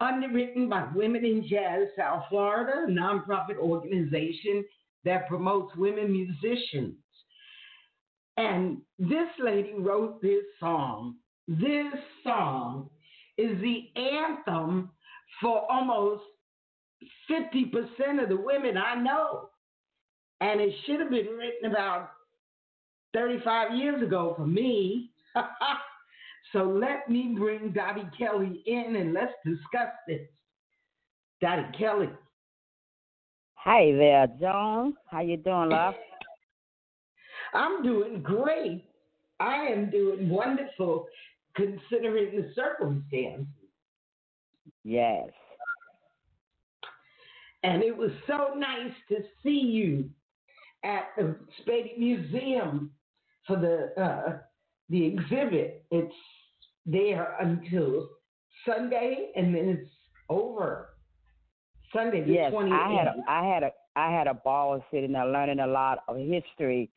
Underwritten by Women in Jazz South Florida, a nonprofit organization that promotes women musicians. And this lady wrote this song. This song is the anthem for almost 50% of the women I know. And it should have been written about 35 years ago for me. So let me bring Dottie Kelly in and let's discuss this. Dottie Kelly. Hi there, Joan. How you doing, love? I'm doing great. I am doing wonderful considering the circumstances. Yes. And it was so nice to see you at the Spady Museum for the uh, the exhibit. It's there until Sunday, and then it's over. Sunday the yes, 28th. I had a, I had a I had a ball sitting there learning a lot of history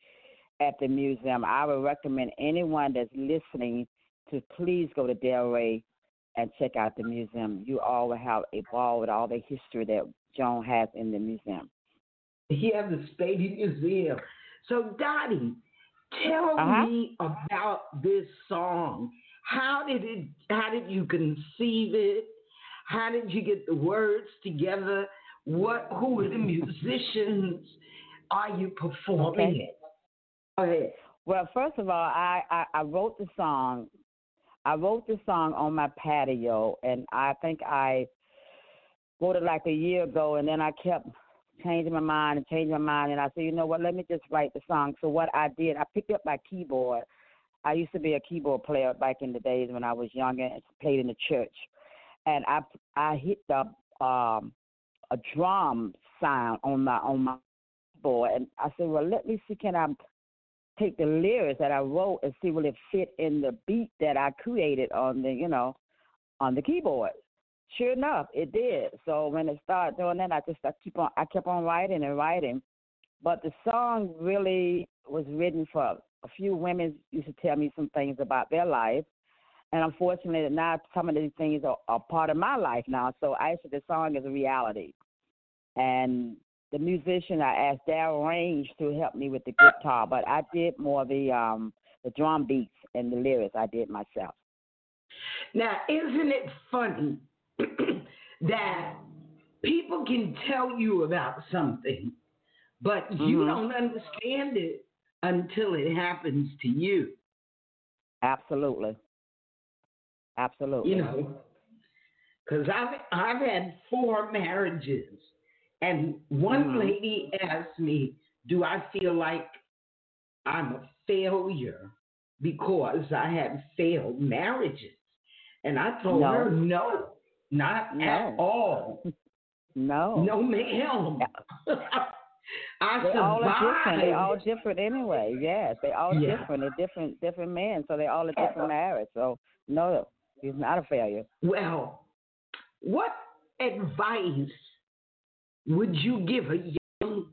at the museum. I would recommend anyone that's listening to please go to Delray and check out the museum. You all will have a ball with all the history that Joan has in the museum. Yeah, the Spady Museum. So Dottie, tell Uh-huh. me about this song. How did it how did you conceive it? How did you get the words together? What who were the musicians? Are you performing Okay. it? Go ahead. Well, first of all, I, I I wrote the song. I wrote the song on my patio, and I think I wrote it like a year ago, and then I kept changing my mind and changing my mind, and I said, you know what? Let me just write the song. So what I did, I picked up my keyboard. I used to be a keyboard player back in the days when I was younger and played in the church, and I I hit the um a drum sound on my on my board, and I said, well, let me see, can I take the lyrics that I wrote and see will it fit in the beat that I created on the you know on the keyboard. Sure enough, it did. So when it started doing that, I just I keep on I kept on writing and writing. But the song really was written for a few women used to tell me some things about their life. And unfortunately now some of these things are, are part of my life now. So actually the song is a reality. And the musician I asked Daryl Range to help me with the guitar, but I did more of the um the drum beats and the lyrics I did myself. Now, isn't it funny that people can tell you about something, but you Mhm. don't understand it until it happens to you? Absolutely. Absolutely. You know, because I've I've had four marriages, and one Mhm. lady asked me, "Do I feel like I'm a failure because I had failed marriages?" And I told No. her, "No, not at all." No. No, ma'am. I They all are different. They survived. all different anyway. Yes, they all Yeah. different. They're different different men, so they all are different marriage. So no, he's not a failure. Well, what advice would you give a young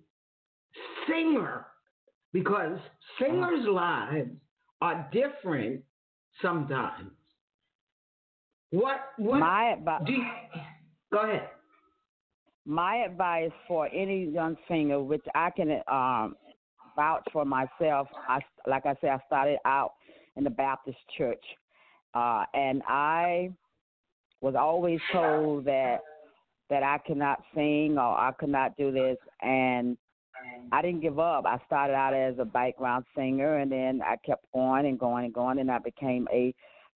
singer? Because singers' uh-huh. lives are different sometimes. What what My advice do you, go ahead. My advice for any young singer, which I can um, vouch for myself, I like I said, I started out in the Baptist church, uh, and I was always told that that I could not sing or I could not do this, and I didn't give up. I started out as a background singer, and then I kept going and going and going, and I became a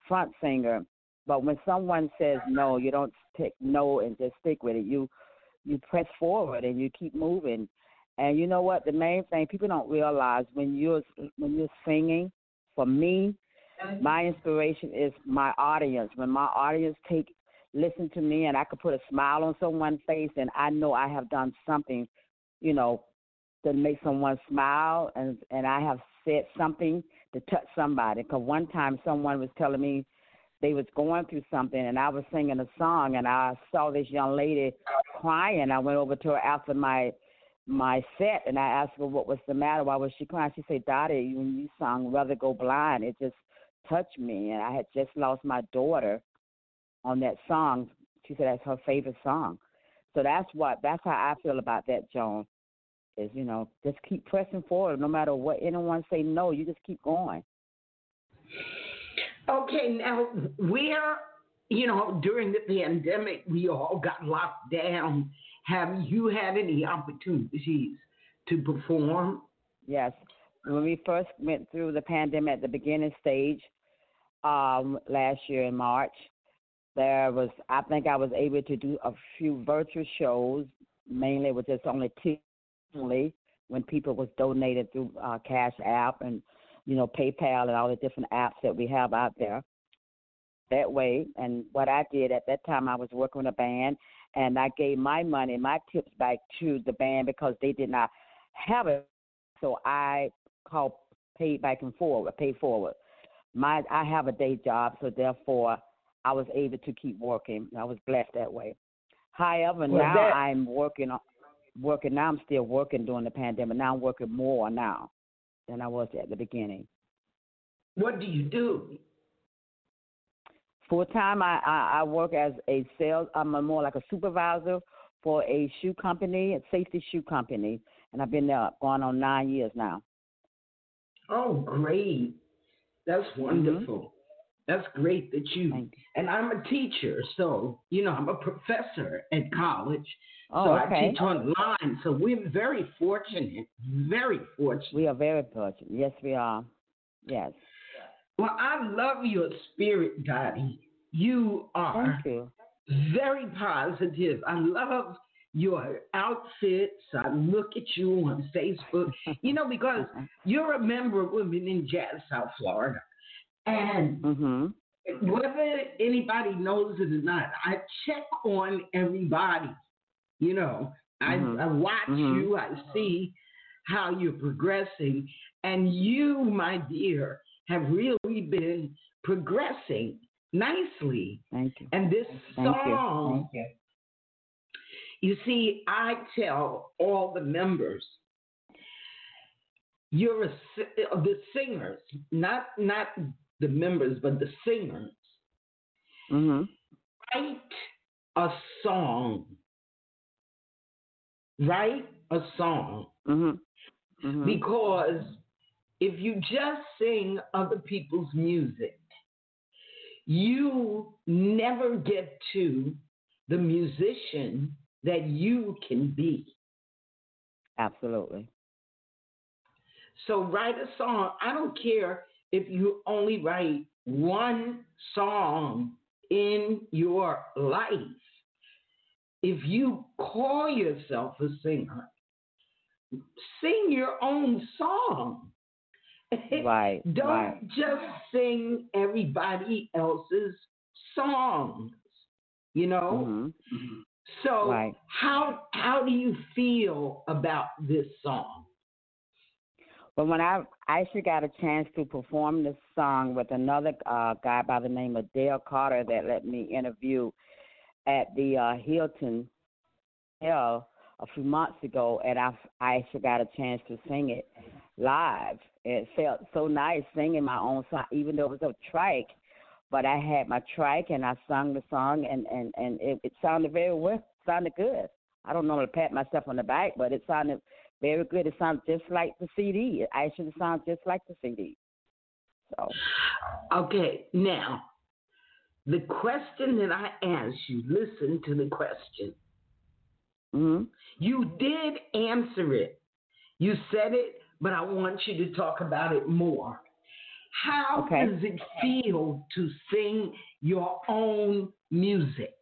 front singer. But when someone says no, you don't take no and just stick with it. You you press forward and you keep moving. And you know what? The main thing people don't realize when you're when you're singing, for me, my inspiration is my audience. When my audience take listen to me and I could put a smile on someone's face and I know I have done something, you know, to make someone smile and and I have said something to touch somebody. Because one time someone was telling me they was going through something and I was singing a song and I saw this young lady crying. I went over to her after my my set and I asked her what was the matter, why was she crying? She said, Dottie, when you sung Rather Go Blind, it just touched me and I had just lost my daughter on that song. She said that's her favorite song. So that's what that's how I feel about that, Joan. Is, you know, just keep pressing forward no matter what anyone say no, you just keep going. Okay, now where you know during the pandemic we all got locked down. Have you had any opportunities to perform? Yes. When we first went through the pandemic at the beginning stage, um, last year in March. There was, I think, I was able to do a few virtual shows, mainly with just only two only when people was donated through uh, Cash App and you know PayPal and all the different apps that we have out there. That way, and what I did at that time, I was working with a band, and I gave my money, my tips back to the band because they did not have it. So I called paid back and forward, pay forward. My I have a day job, so therefore I was able to keep working. I was blessed that way. However, well, now that, I'm working on working now. I'm still working during the pandemic. Now I'm working more now than I was at the beginning. What do you do? Full time, I, I I work as a sales. I'm a more like a supervisor for a shoe company, a safety shoe company, and I've been there going on nine years now. Oh, great! That's mm-hmm. wonderful. Mm-hmm. That's great that you, you, and I'm a teacher, so you know I'm a professor at college. Oh, so okay. I teach online. So we're very fortunate, very fortunate. We are very fortunate. Yes, we are. Yes. Well, I love your spirit, Dottie. You are Thank you. very positive. I love your outfits. I look at you on Facebook, you know, because you're a member of Women in Jazz South Florida. And mm-hmm. whether anybody knows it or not, I check on everybody. You know, mm-hmm. I, I watch mm-hmm. you, I see how you're progressing. And you, my dear, have really been progressing nicely. Thank you. And this Thank song, you. you see, I tell all the members, you're a, the singers, not not the members, but the singers. Mm-hmm. Write a song. Write a song. Mm-hmm. Mm-hmm. Because if you just sing other people's music, you never get to the musician that you can be. Absolutely. So write a song. I don't care if you only write one song in your life. If you call yourself a singer, sing your own song. Right. Don't right. just sing everybody else's songs. You know? Mm-hmm. So right. how how do you feel about this song? But when I, I actually got a chance to perform this song with another uh, guy by the name of Dale Carter that let me interview at the uh, Hilton Hill a few months ago, and I, I actually got a chance to sing it live. It felt so nice singing my own song, even though it was a trike. But I had my trike and I sung the song, and and and it, it sounded very well, sounded good. I don't normally pat myself on the back, but it sounded very good. It sounds just like the CD. It actually sounds just like the CD. So. Okay, now the question that I asked you. Listen to the question. Mm-hmm. You did answer it. You said it, but I want you to talk about it more. How okay. does it feel to sing your own music?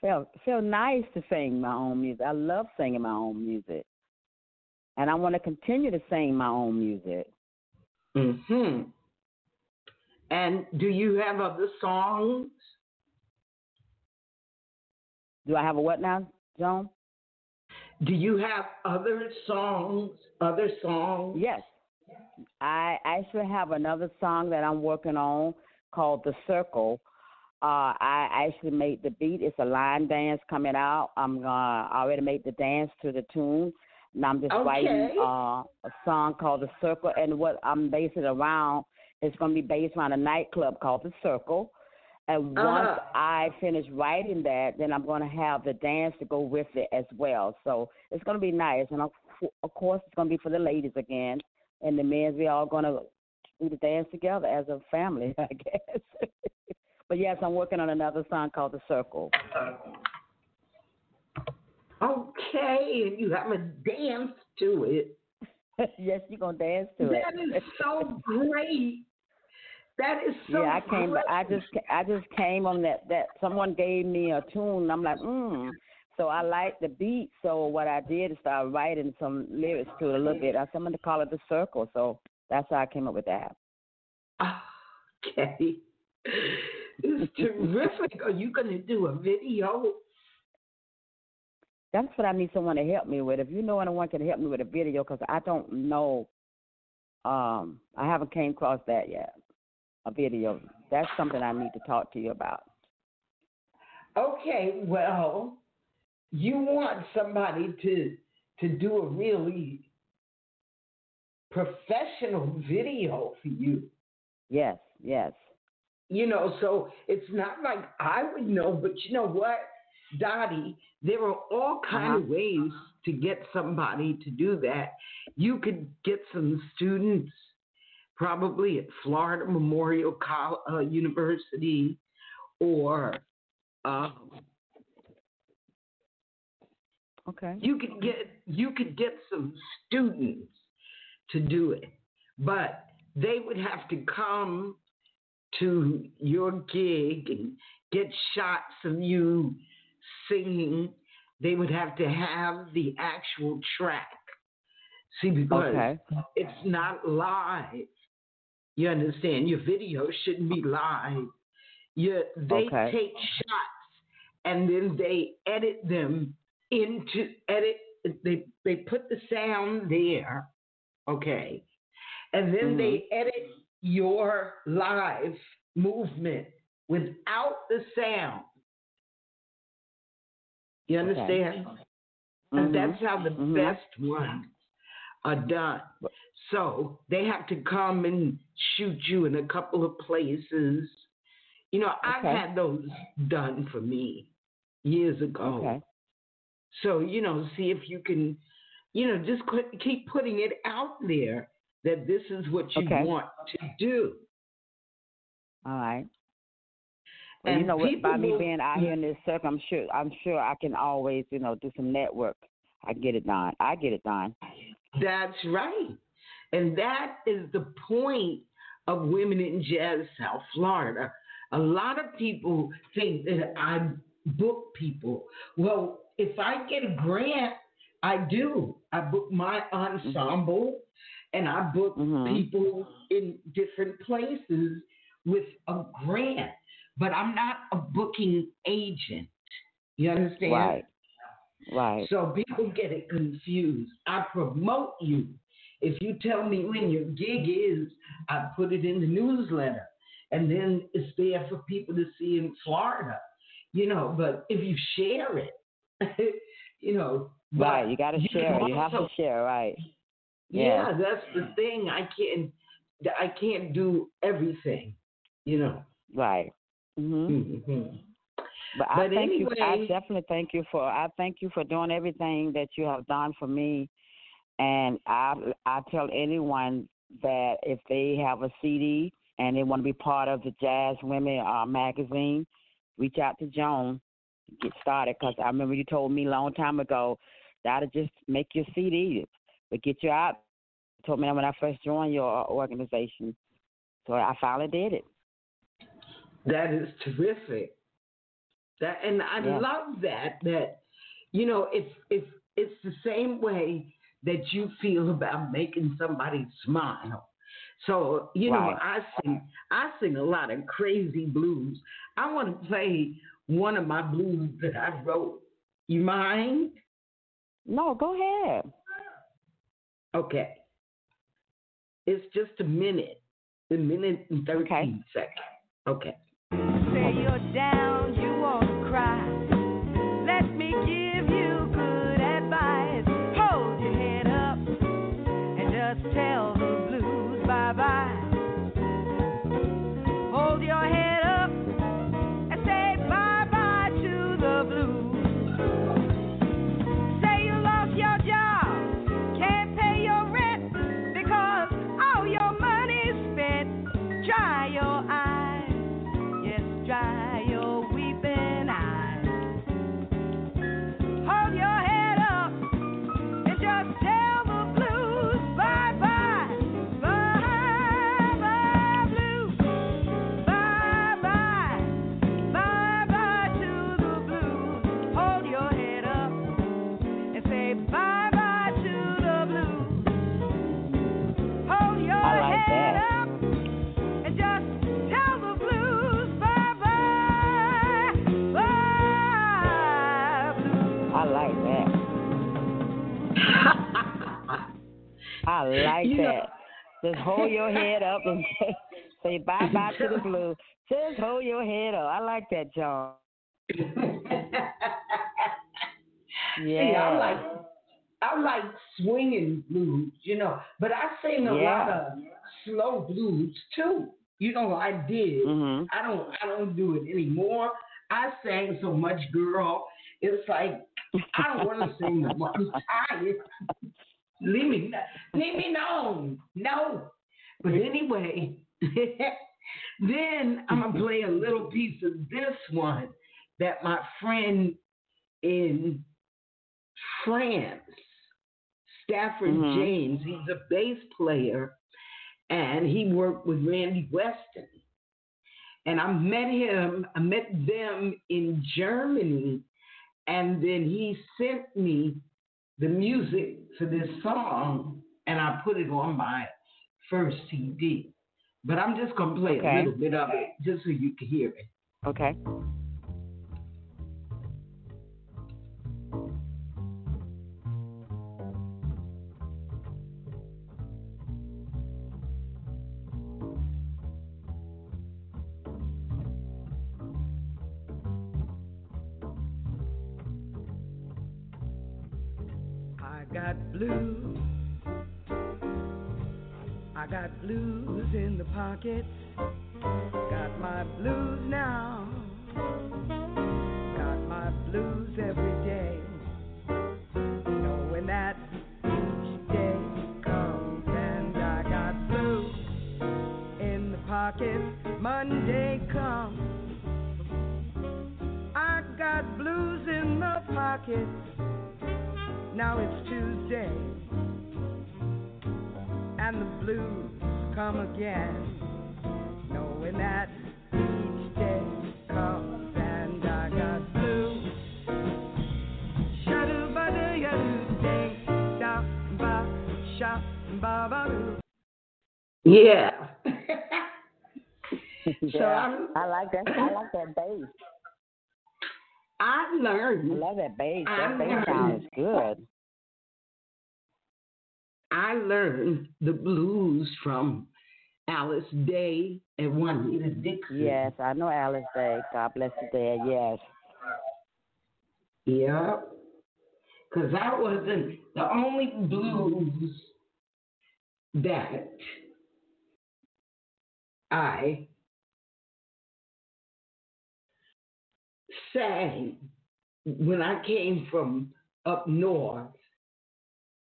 Feel feel nice to sing my own music. I love singing my own music, and I want to continue to sing my own music. Hmm. And do you have other songs? Do I have a what now, Joan? Do you have other songs? Other songs? Yes. I actually have another song that I'm working on called The Circle uh, I actually made the beat. It's a line dance coming out. I'm uh, already made the dance to the tune. And I'm just okay. writing uh, a song called The Circle. And what I'm basing around is going to be based around a nightclub called The Circle. And uh-huh. once I finish writing that, then I'm going to have the dance to go with it as well. So it's going to be nice. And of, of course, it's going to be for the ladies again. And the men, we all going to do the dance together as a family, I guess. But yes, I'm working on another song called The Circle. Okay, and you have a dance to it. yes, you're gonna dance to that it. That is so great. That is so. Yeah, I came. I just I just came on that that someone gave me a tune. And I'm like, mm. So I like the beat. So what I did is start writing some lyrics to it a little bit. I someone to call it the circle. So that's how I came up with that. Okay. It's terrific. Are you going to do a video? That's what I need someone to help me with. If you know anyone can help me with a video, because I don't know. Um, I haven't came across that yet. A video. That's something I need to talk to you about. Okay, well, you want somebody to to do a really professional video for you. Yes, yes. You know, so it's not like I would know, but you know what, Dottie, there are all kind Uh-huh. of ways to get somebody to do that. You could get some students, probably at Florida Memorial Col- uh, University, or um, Okay. you could get you could get some students to do it, but they would have to come to your gig and get shots of you singing. They would have to have the actual track. See, because Okay. it's not live. You understand? Your video shouldn't be live. You, they Okay. take shots and then they edit them into edit. They they put the sound there, okay, and then they edit your live movement without the sound. You Okay. understand? And that's how the Mhm. best ones are done. So they have to come and shoot you in a couple of places. You know, I've had those done for me years ago. Okay. So, you know, see if you can, you know, just qu- keep putting it out there that this is what you Okay. want to do. All right. Well, you know what? By me being out here in this circle, I'm sure I'm sure I can always, you know, do some network. I get it done. I get it done. That's right. And that is the point of Women in Jazz South Florida. A lot of people think that I book people. Well, if I get a grant, I do. I book my ensemble and I book Mhm. people in different places with a grant. But I'm not a booking agent. You understand? Right. Right. So people get it confused. I promote you. If you tell me when your gig is, I put it in the newsletter. And then it's there for people to see in Florida. You know, but if you share it, you know. Right. You got to you share. can You have to share. Right. Yeah, that's the thing. I can't I can't do everything, you know. Right. Mhm. hmm But I But thank you. I definitely thank you for. I thank you for doing everything that you have done for me. And I I tell anyone that if they have a CD and they want to be part of the Jazz Women uh, magazine, reach out to Joan, get started. Because I remember you told me a long time ago that to just make your CD, but get you out. You told me that when I first joined your organization, so I finally did it. That is terrific. That and I Yeah. love that. That you know, it's it's it's the same way that you feel about making somebody smile. So you know, I sing I sing a lot of crazy blues. I want to play one of my blues that I wrote. You mind? No, go ahead. Okay. It's just a minute, a minute and thirteen seconds. Okay. Say you're down, I like You know- that. Just hold your head up and say, say bye bye to the blues. Just hold your head up. I like that, John. Yeah. See, I like I like swinging blues, you know, but I sing a lot of slow blues too. You know, I did. Mhm. I don't I don't do it anymore. I sang so much, girl. It's like I don't want to sing no more. I'm tired. leave me leave me alone. No. But anyway, then I'm gonna play a little piece of this one that my friend in France, Stafford Mhm. James, he's a bass player and he worked with Randy Weston. And I met him, I met them in Germany, and then he sent me the music for this song, and I put it on my first CD. But I'm just gonna play a little bit of it just so you can hear it. Okay. In Yeah. yeah. I'm- I like that. I like that bass. I learned. I love that bass. I That bass learned- sound is good. I learned the blues from Alice Day and Juanita Dixon. Yes, I know Alice Day. God bless the dead. Yes. Yeah. Because that wasn't the only blues that I sang when I came from up north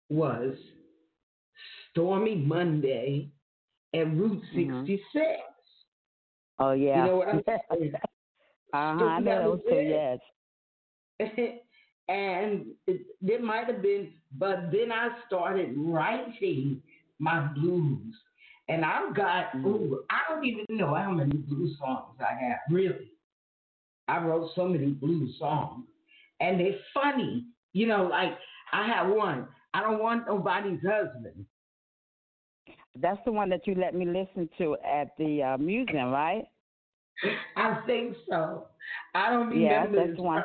was Stormy Monday and Route Mhm. 66. Oh yeah. You know what I'm saying? uh huh. I know those two. Yes. and it, there might have been, but then I started writing my blues, and I've got, Mhm. ooh, I don't even know how many blues songs I have. Really, I wrote so many blues songs, and they're funny. You know, like I have one. I don't want nobody's husband. That's the one that you let me listen to at the uh, museum, right? I think so. I don't Yeah, remember. that's his one.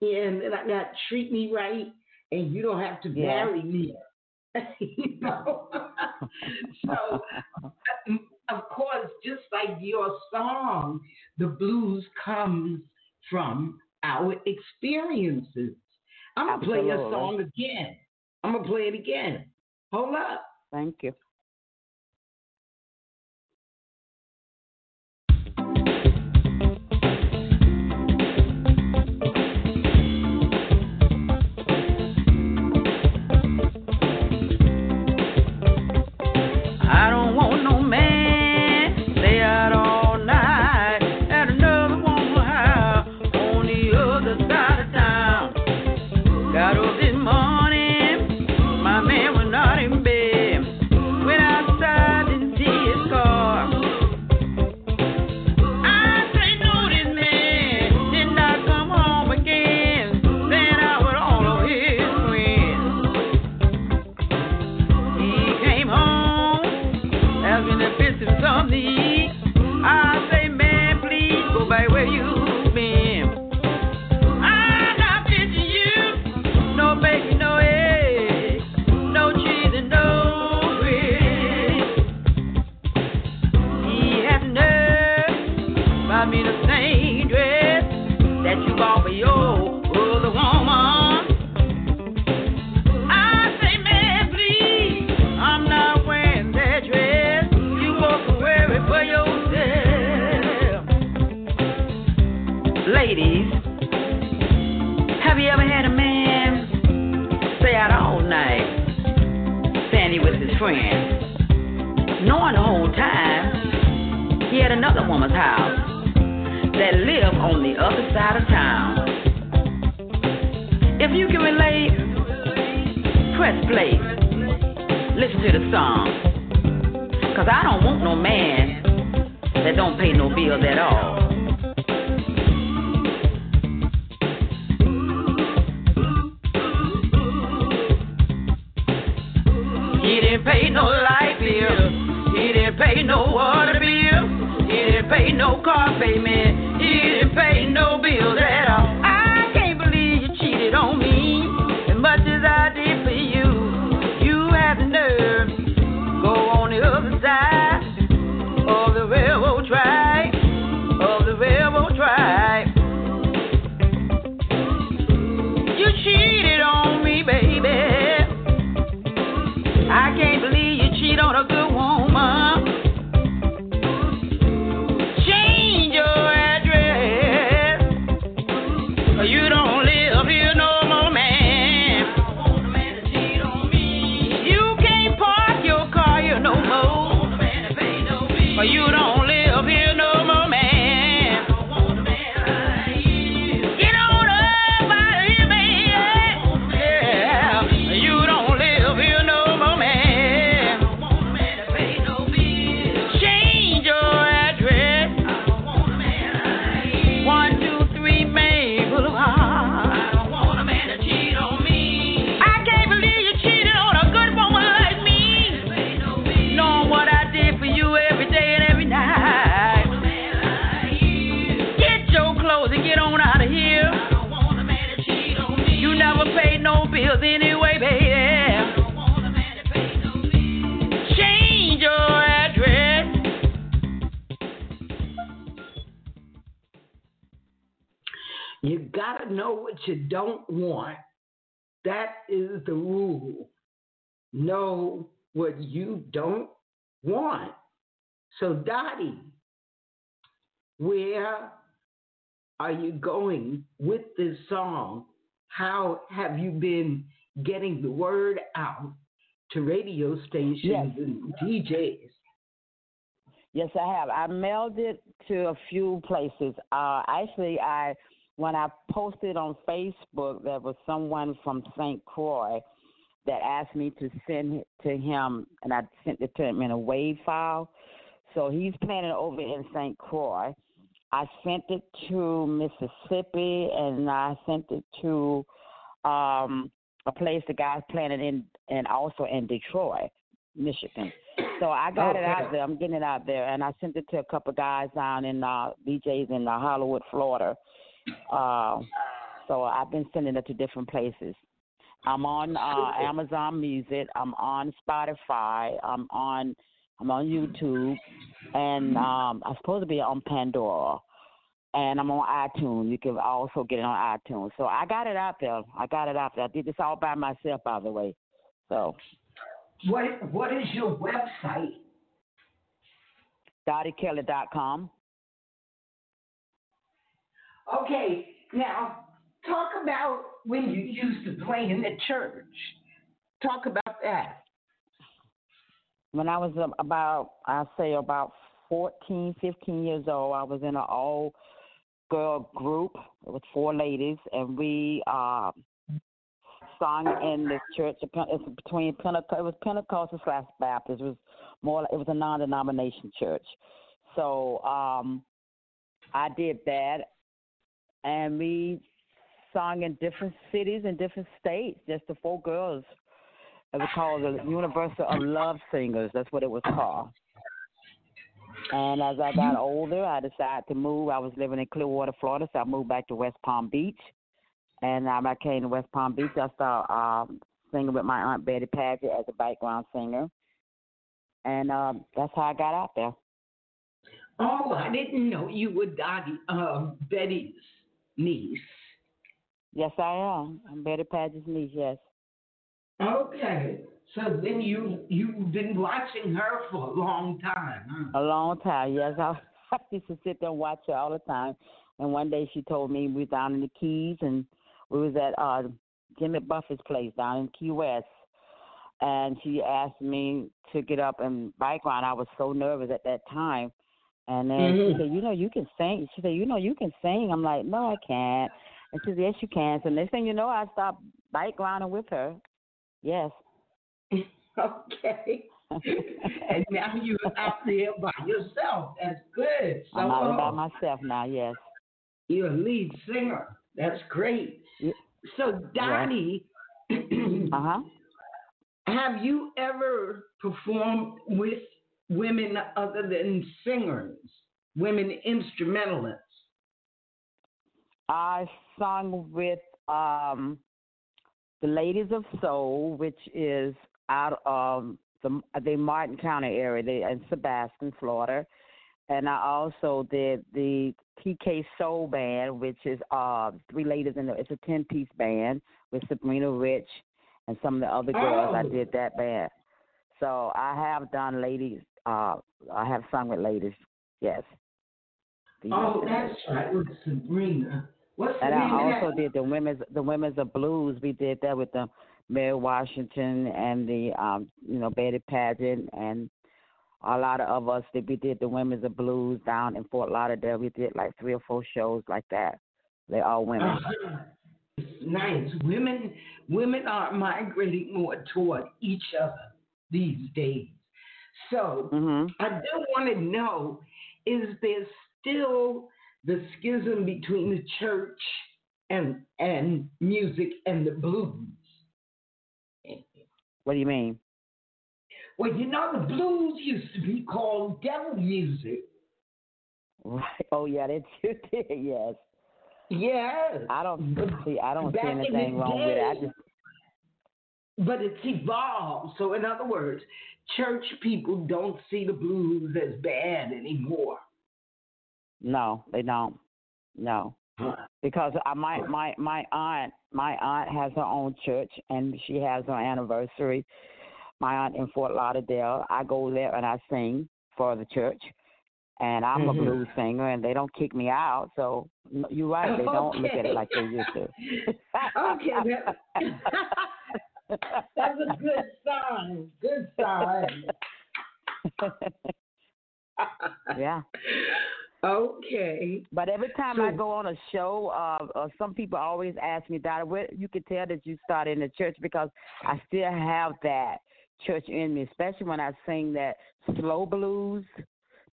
Yeah, and then I got treat me right, and you don't have to Yeah. marry me. you know. so, um, of course, just like your song, the blues comes from our experiences. I'm gonna play your song again. I'm gonna play it again. Hold up. Thank you. Knowing the whole time he had another woman's house that lived on the other side of town? If you can relate, press play. Listen to the song. Cause I don't want no man that don't pay no bills at all. He didn't pay no pay no water bill. He didn't pay no car payment. He didn't pay no bills at bills anyway, baby. Change your address. You gotta know what you don't want. That is the rule. Know what you don't want. So, Dottie, where are you going with this song? How have you been getting the word out to radio stations Yes. and DJs? Yes, I have. I mailed it to a few places. Uh, actually, I when I posted on Facebook, there was someone from St. Croix that asked me to send it to him, and I sent it to him in a WAV file. So he's planning over in St. Croix. I sent it to Mississippi, and I sent it to um, a place the guy's planted in, and also in Detroit, Michigan. So I got it out there. I'm getting it out there, and I sent it to a couple guys down in uh, DJs in uh, Hollywood, Florida. Uh, so I've been sending it to different places. I'm on uh, Amazon Music. I'm on Spotify. I'm on I'm on YouTube, and um, I'm supposed to be on Pandora, and I'm on iTunes. You can also get it on iTunes. So I got it out there. I got it out there. I did this all by myself, by the way. So What What is your website? DottieKelly.com. Okay, now talk about when you used to play in the church. Talk about that. When I was about, I say about 14, 15 years old, I was in an all girl group. with four ladies, and we uh, sung in the church. It's between Pentecost. It was Pentecostal slash Baptist. It was more. It was a non-denomination church. So um, I did that, and we sung in different cities and different states. Just the four girls. It was called the Universal of Love Singers. That's what it was called. And as I got older, I decided to move. I was living in Clearwater, Florida, so I moved back to West Palm Beach. And um, I came to West Palm Beach. I started um, singing with my aunt Betty Padgett as a background singer, and um, that's how I got out there. Oh, I didn't know you were Dottie, uh, Betty's niece. Yes, I am. I'm Betty Padgett's niece. Yes. Okay. So then you you've been watching her for a long time, huh? A long time. Yes, I, I used to sit there and watch her all the time. And one day she told me we were down in the Keys and we was at uh Jimmy Buffett's place down in Key West. And she asked me to get up and bike ride. I was so nervous at that time. And then Mhm. she said, You know, you can sing. She said, You know, you can sing. I'm like, No, I can't. And she said, Yes, you can. So next thing you know, I stopped bike riding with her. Yes. Okay. and now you're out there by yourself. That's good. So I'm out by myself now, yes. you're a lead singer. That's great. Yeah. So Dottie, Uh huh. have you ever performed with women other than singers, women instrumentalists? I sung with um the Ladies of Soul, which is out of the the Martin County area, they in Sebastian, Florida. And I also did the TK Soul Band, which is uh three ladies in the it's a ten piece band with Sabrina Rich and some of the other girls. I Oh. did that band. So I have done ladies uh I have sung with ladies, yes. The- Oh, that's right, with Sabrina. What's and I also did the women's the women's of blues. We did that with the Mary Washington and the um you know Betty Padgett and a lot of us that we did the women's of blues down in Fort Lauderdale. We did like three or four shows like that. They're all women. Uh-huh. It's nice. Women women are migrating more toward each other these days. So Mhm. I do want to know is there still the schism between the church and and music and the blues? What do you mean? Well, you know the blues used to be called devil music. Right. Oh yeah, that you did. Yes. Yes. I don't see. I don't see Back anything wrong with it. I just But it's evolved. So, in other words, church people don't see the blues as bad anymore. No, they don't. No. because I, my my my aunt my aunt has her own church and she has her anniversary. My aunt in Fort Lauderdale. I go there and I sing for the church, and I'm Mhm. a blues singer, and they don't kick me out. So you're right. They don't look at it like they used to. okay, that, that's a good sign. Good sign. yeah. Okay. But every time I go on a show, uh, uh, some people always ask me, Donna, where you can tell that you started in the church because I still have that church in me, especially when I sing that slow blues.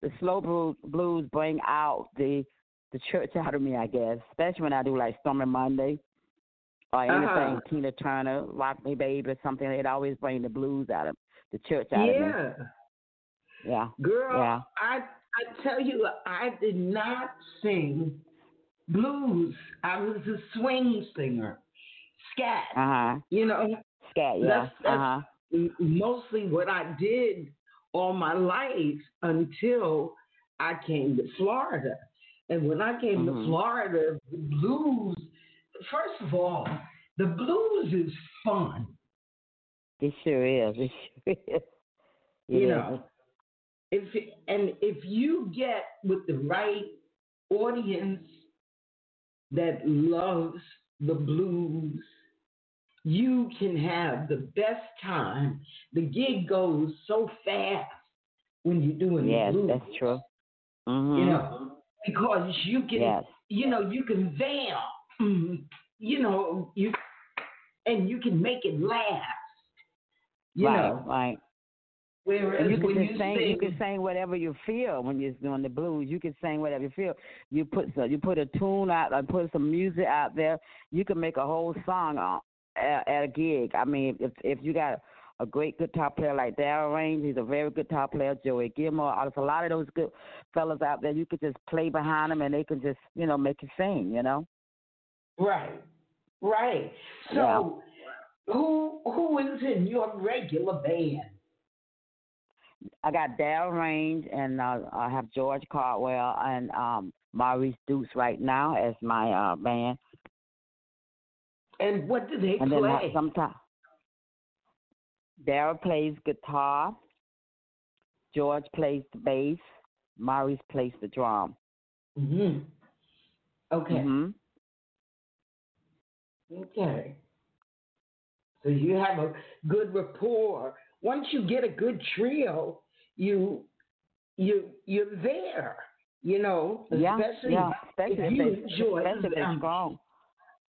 The slow blues, bring out the the church out of me, I guess, especially when I do like Stormy Monday or anything, Uh-huh. Tina Turner, Rock Me Baby, or something. It always bring the blues out of the church out of me. Yeah. Yeah. Girl, Yeah. I I tell you, I did not sing blues. I was a swing singer, scat. Uh huh. You know, Scat. Yeah. That's- that's- Uh huh. mostly what I did all my life until I came to Florida. And when I came Mhm. to Florida, the blues, first of all, the blues is fun. It sure is. It sure is. you know if and if you get with the right audience that loves the blues you can have the best time the gig goes so fast when you're doing Yes, the blues that's true. hmm you know because you can Yes. you know you can vamp you know you and you can make it last you right, know right. Whereas you can just you sing. sing You can sing whatever you feel when you're doing the blues. You can sing whatever you feel. You put some, you put a tune out, or put some music out there. You can make a whole song on, at, at a gig. I mean, if if you got a great guitar player like Darryl Raines, he's a very good guitar player. Joey Gilmore, there's a lot of those good fellas out there. You could just play behind them, and they can just you know make you sing. You know. Right, right. So, who who is in your regular band? I got Darryl Raines and uh, I have George Cardwell and um, Maurice Dukes right now as my uh, band. And what do they and play? then sometimes Daryl plays guitar. George plays the bass. Maurice plays the drum. hmm Okay. hmm Okay. So you have a good rapport. Once you get a good trio, you you you're there. You know, Yeah, especially yeah, especially if you they, enjoy especially if they're strong.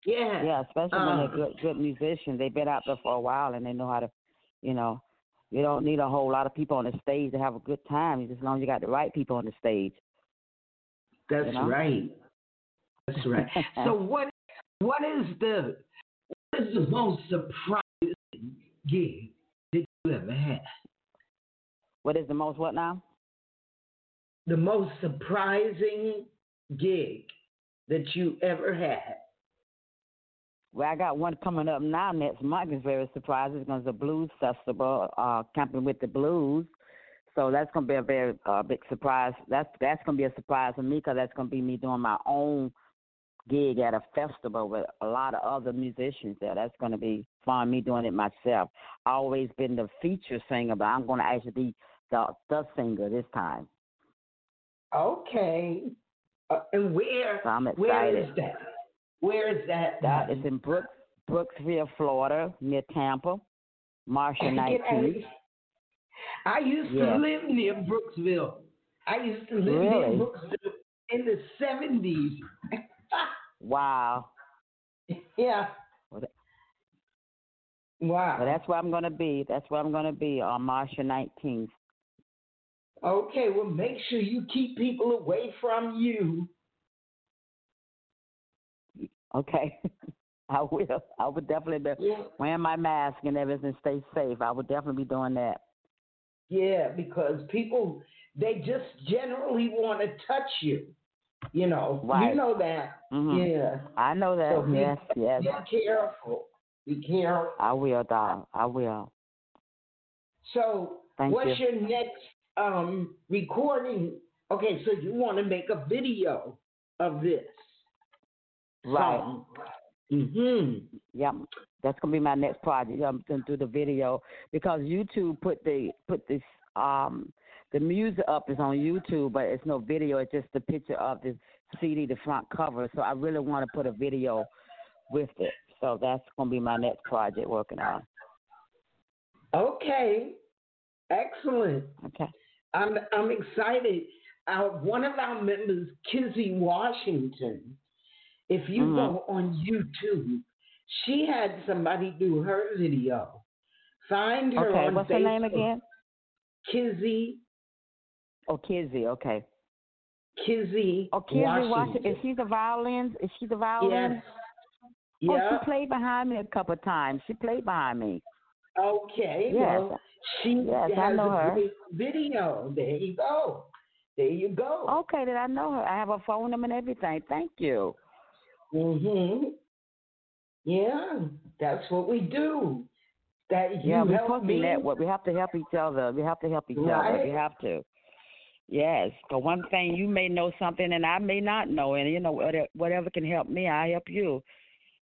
Yeah. Yeah, especially when Um, they're good good musicians. They've been out there for a while and they know how to, you know, you don't need a whole lot of people on the stage to have a good time. Just as long as you got the right people on the stage. That's you know? right. That's right. so what what is the what is the most surprising gig that you ever had? What is the most what now? The most surprising gig that you ever had? Well, I got one coming up now next month. It's very surprising. It's going to be a blues festival, uh, camping with the blues. So that's going to be a very uh, big surprise. That's that's going to be a surprise for me because that's going to be me doing my own gig at a festival with a lot of other musicians there. That's going to be fun. Me doing it myself. I always been the feature singer, but I'm going to actually be the the singer this time. Okay. Uh, and where So I'm excited. is that? Where is that? That is in Brook, Brooksville, Florida, near Tampa. Marcia Get out of 19th. I used to live near Brooksville. I used to live Really? near Brooksville in the seventies. Wow. yeah. Wow. Well, that's where I'm going to be. That's where I'm going to be on March 19th. Okay, well, make sure you keep people away from you. Okay. I will. I would definitely be Yeah, wearing my mask and everything, stay safe. I would definitely be doing that. yeah because people, they just generally want to touch you. You know, you know that. hmm Yeah. I know that. So be- yes, yes. Be careful. Be careful. I will, dog. I will. So, Thank what's you. your next um, recording? Okay, so you want to make a video of this Right. song. Mm-hmm. Yep. That's gonna be my next project. I'm gonna do the video because YouTube put the put this um the music up is on YouTube, but it's no video. It's just the picture of the CD, the front cover. So I really want to put a video with it. So that's gonna be my next project working on. Okay. Excellent. Okay. I'm I'm excited. Our, one of our members, Kizzy Washington, if you Mhm. go on YouTube, she had somebody do her video. Find her Okay. on What's her name again? Kizzy Oh, Kizzy. Okay. Kizzy Oh, Kizzy Washington. Washington. Is she the violin? Is she the violin? Yes. Oh, Yeah. she played behind me a couple of times. She played behind me. Okay. Yes. Well, she Yes, I has know a her. great video. There you go. There you go. Okay, then I know her. I have her phone number and everything. Thank you. Mhm. Yeah, that's what we do. That you Yeah, we're help me. network. We have to help each other. We have to help each other. We have to. Yes, because one thing you may know something and I may not know, and you know whatever, whatever can help me, I help you.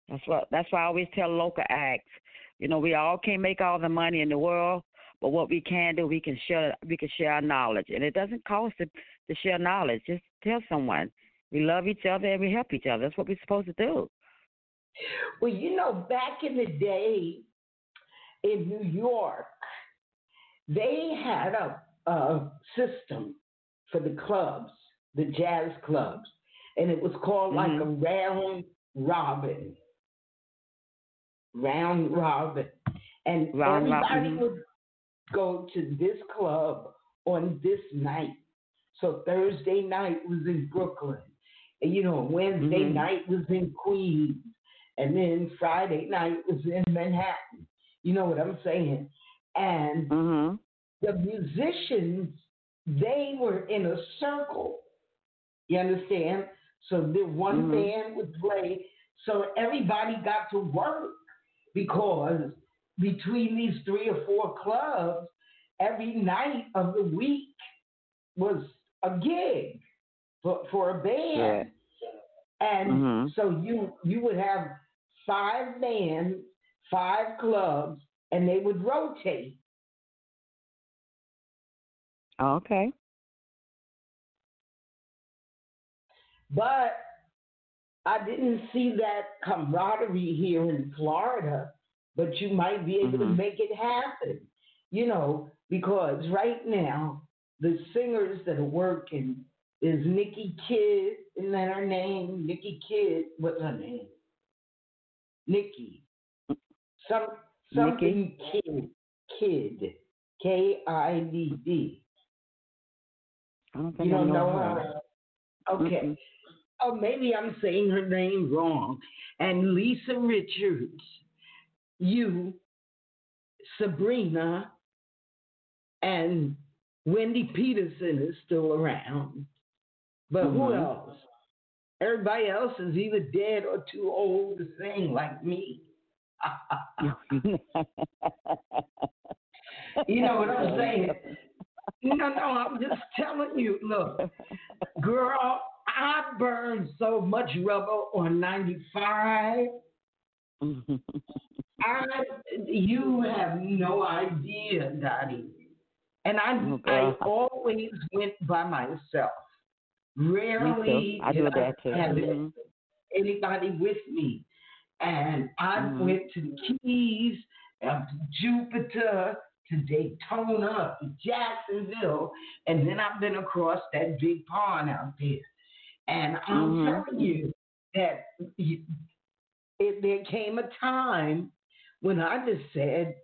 That's what. That's why I always tell local acts. You know, we all can't make all the money in the world, but what we can do, we can share. We can share our knowledge, and it doesn't cost to to share knowledge. Just tell someone we love each other and we help each other. That's what we're supposed to do. Well, you know, back in the day in New York, they had a, a system for the clubs, the jazz clubs, and it was called like mm-hmm. a round robin. Round robin. And Round robin, everybody mhm. would go to this club on this night. So Thursday night was in Brooklyn. And you know, Wednesday Mhm. night was in Queens. And then Friday night was in Manhattan. You know what I'm saying? And Mhm. the musicians, they were in a circle. You understand? So the one Mhm. band would play. So everybody got to work because between these three or four clubs, every night of the week was a gig for, for a band. And Mhm. so you you would have five bands, five clubs, and they would rotate. Okay. But I didn't see that camaraderie here in Florida, but you might be able to Mhm. make it happen. You know, because right now, the singers that are working is Nikki Kidd, isn't that her name? Nikki Kidd, what's her name? Nikki. Some something Kid. Kid. K I D D. I don't think I don't know know her. her? Okay. Mm-mm. Oh, maybe I'm saying her name wrong. And Lisa Richards, you, Sabrina, and Wendy Peterson is still around. But who Mhm. else? Everybody else is either dead or too old to sing like me. You know what I'm saying? no, no, I'm just telling you. Look, girl, I burned so much rubber on 95. I, you have no idea, Dottie. And I, Oh, I always went by myself. Rarely. I did that too. have Mhm. anybody with me. And I Mhm. went to the Keys, to Jupiter, to Daytona, to Jacksonville, and then I've been across that big pond out there. And I'm Mhm. telling you that you, it, there came a time when I just said,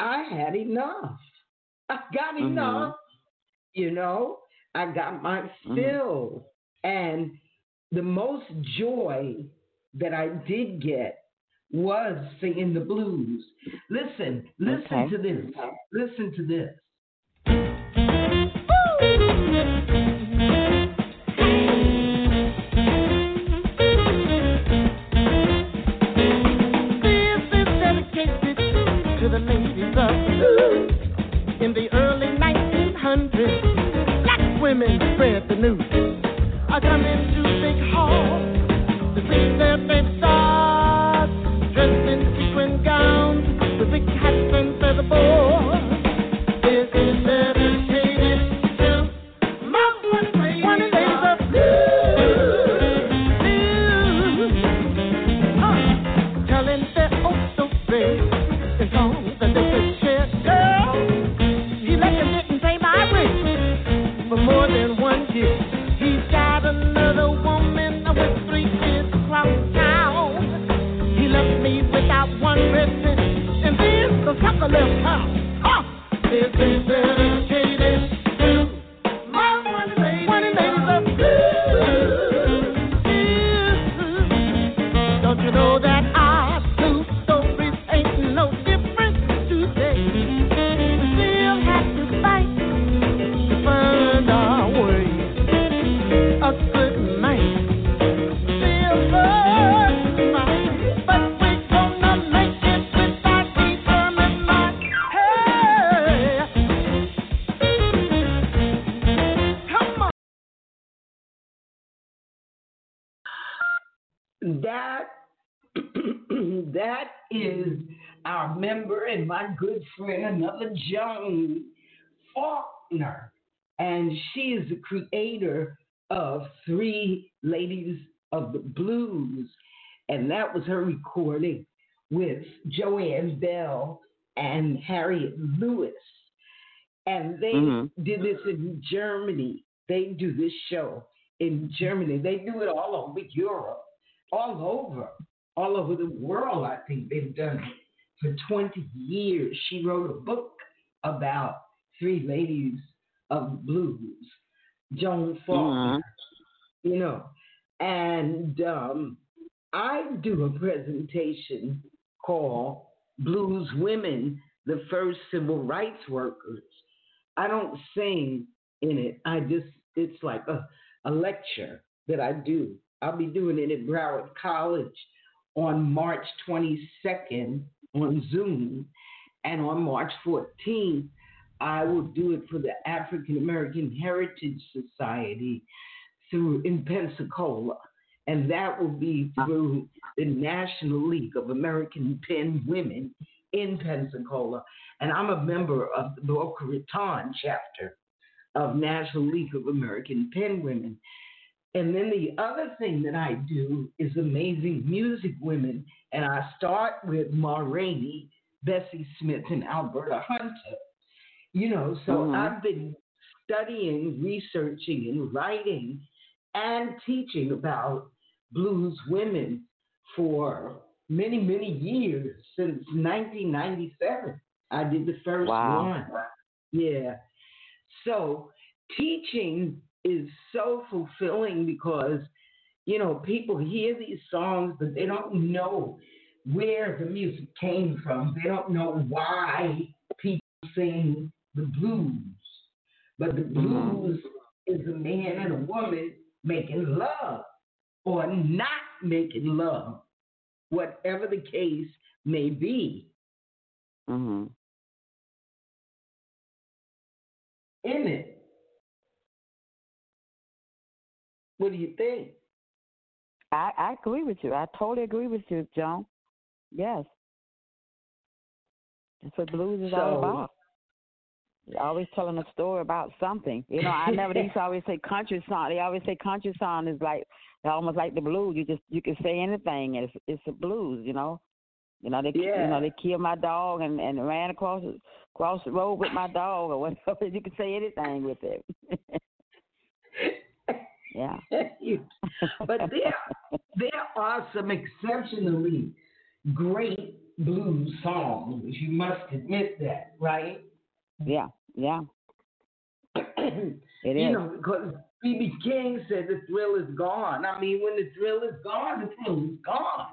I had enough. I got Mhm. enough. You know, I got my Mhm. fill. And the most joy that I did get was singing the blues. Listen, listen Okay. to this. Listen to. This women spread the news. I come into big halls to see their baby stars, dressed in sequin gowns with big hats and feather boas. Another Joan Faulkner. And she is the creator of Three Ladies of the Blues. And that was her recording with Joanne Bell and Harriet Lewis. And they Mhm. did this in Germany. They do this show in Germany. They do it all over Europe, all over, all over the world. I think they've done it for 20 years. She wrote a book about three ladies of blues, Joan Faulkner, you know. And um, I do a presentation called Blues Women, the First Civil Rights Workers. I don't sing in it. I just, it's like a, a lecture that I do. I'll be doing it at Broward College on March 22nd on Zoom. And on March 14th, I will do it for the African American Heritage Society through in Pensacola. And that will be through the National League of American Pen Women in Pensacola. And I'm a member of the Boca Raton chapter of National League of American Pen Women. And then the other thing that I do is Amazing Music Women. And I start with Ma Rainey, Bessie Smith, and Alberta Hunter. You know, so Mhm. I've been studying, researching, and writing and teaching about blues women for many, many years since 1997. I did the first Wow. one. Yeah. So teaching is so fulfilling because, you know, people hear these songs, but they don't know where the music came from. They don't know why people sing the blues. But the blues is a man and a woman making love or not making love, whatever the case may be. Mhm. In it. What do you think? I, I agree with you. I totally agree with you, John. Yes. That's what blues is all about. You're always telling a story about something. You know, I never used to always say country song. They always say country song is like almost like the blues. You just you can say anything. It's it's a blues. You know. You know they yeah. you know they killed my dog and and ran across the- across the road with my dog or whatever. You can say anything with it. yeah. But there, there are some exceptionally great blues songs. You must admit that, right? Yeah. Yeah. It is. you know, because B.B. King said the thrill is gone. I mean, when the thrill is gone, the thrill is gone.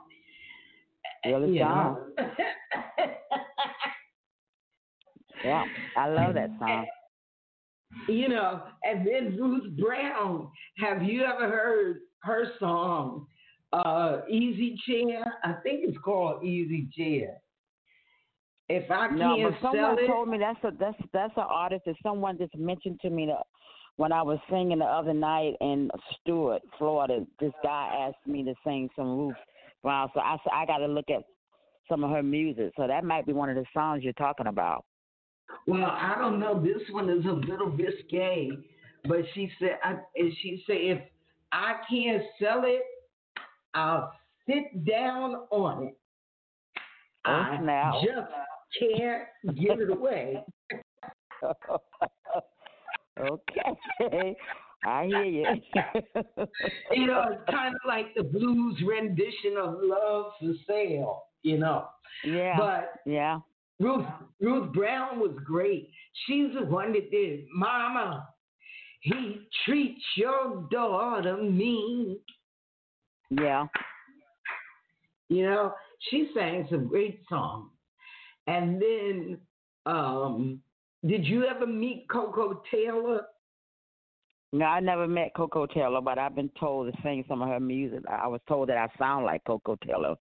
Thrill is You gone. Yeah, I love that song. you know, and then Ruth Brown. Have you ever heard her song, uh, Easy Chair? I think it's called Easy Chair. If I can't No, but someone it, told me that's a that's that's an artist that someone just mentioned to me that when I was singing the other night in Stuart, Florida. This guy asked me to sing some Ruth Brown, so I said I got to look at some of her music. So that might be one of the songs you're talking about. Well, I don't know. This one is a little risque, but she said, I, and she said, if I can't sell it, I'll sit down on it. Oh, I snap. just can't give it away. okay, I hear you. you know, it's kind of like the blues rendition of Love for Sale, you know. yeah, But yeah. Ruth Ruth Brown was great. She's the one that did Mama. He treats your daughter mean. Yeah. You know, she sang some great songs. And then, um, did you ever meet Koko Taylor? No, I never met Koko Taylor, but I've been told to sing some of her music. I I was told that I sound like Koko Taylor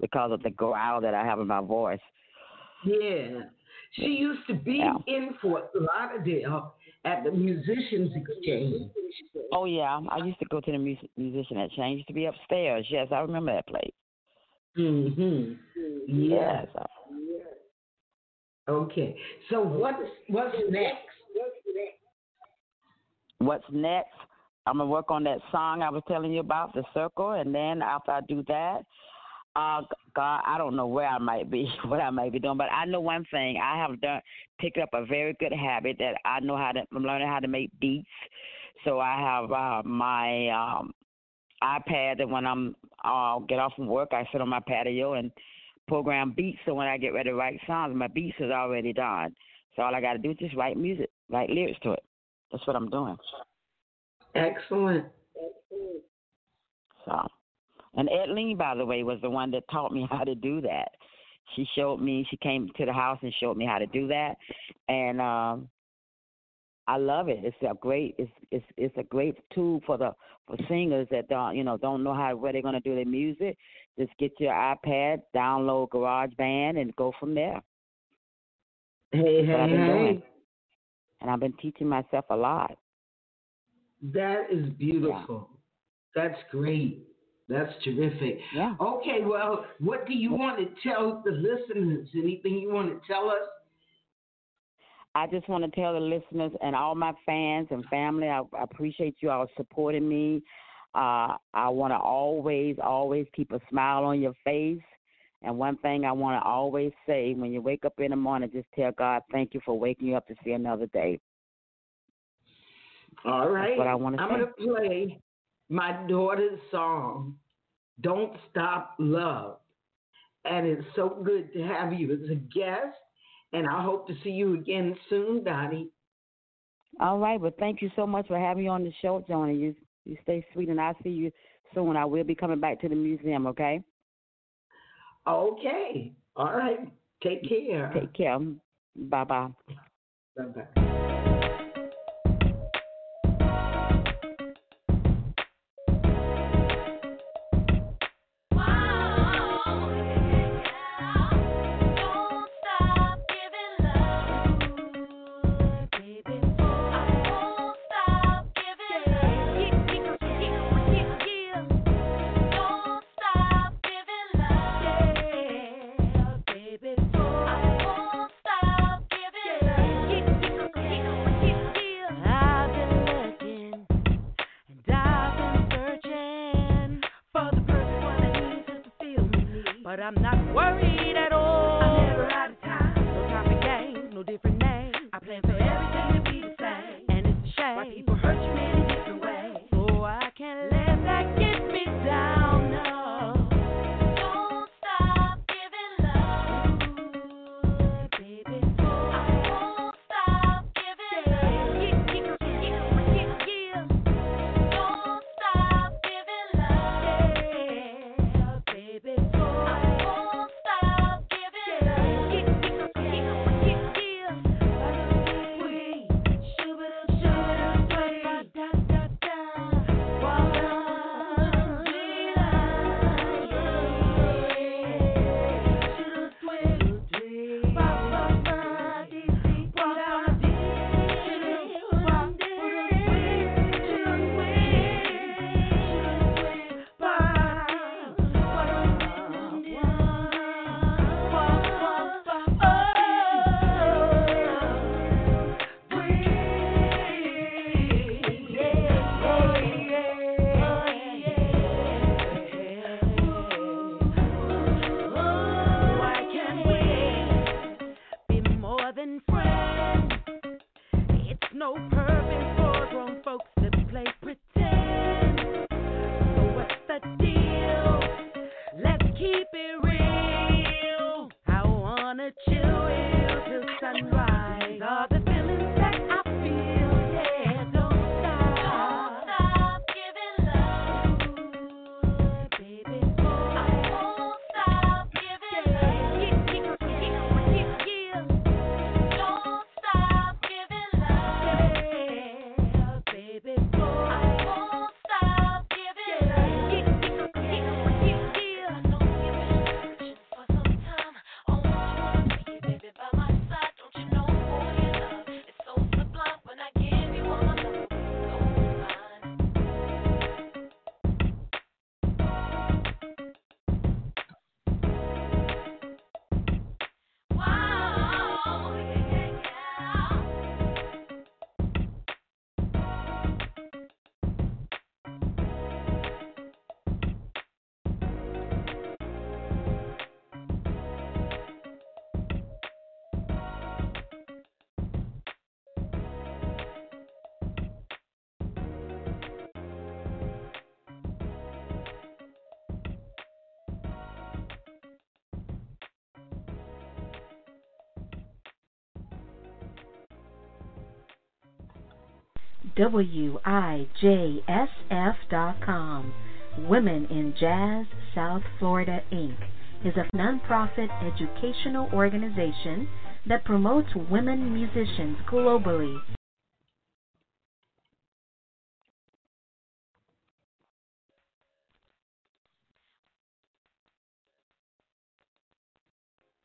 because of the growl that I have in my voice. Yeah. She used to be Yeah. in Fort Lauderdale at the Musicians Exchange. Oh yeah, I used to go to the music, musician exchange. Used to be upstairs. Yes, I remember that place. Mm-hmm. Yes. Yes. Okay. So what's what's next? What's next? I'm gonna work on that song I was telling you about, the circle, and then after I do that, uh, God, I don't know where I might be, what I might be doing, but I know one thing. I have done picked up a very good habit that I know how to. I'm learning how to make beats. So I have uh, my um, iPad that when I'm uh, get off from work, I sit on my patio and program beats. So when I get ready to write songs, my beats is already done. So all I got to do is just write music, write lyrics to it. That's what I'm doing. Excellent. So, and Edleen, by the way, was the one that taught me how to do that. She showed me. She came to the house and showed me how to do that, and um, I love it. It's a great. It's it's it's a great tool for the for singers that don't you know don't know how where they're gonna do their music. Just get your iPad, download GarageBand, and go from there. Hey, That's hey, doing. and I've been teaching myself a lot. That is beautiful. That's great. That's terrific. Yeah. Okay, well, what do you want to tell the listeners? Anything you want to tell us? I just want to tell the listeners and all my fans and family, I, I appreciate you all supporting me. Uh, I want to always, always keep a smile on your face. And one thing I want to always say when you wake up in the morning, just tell God, thank you for waking you up to see another day. All right. That's what I want to I'm going to play my daughter's song, Don't Stop Love. And it's so good to have you as a guest. And I hope to see you again soon, Dottie. All right, well, thank you so much for having me on the show, Johnny. You you stay sweet, and I'll see you soon. I will be coming back to the museum. Okay. Okay. All right. Take care. Take care. Bye bye. Bye bye. I'm not worried till sunrise. WIJSF.com. Women in Jazz South Florida, Inc. is a nonprofit educational organization that promotes women musicians globally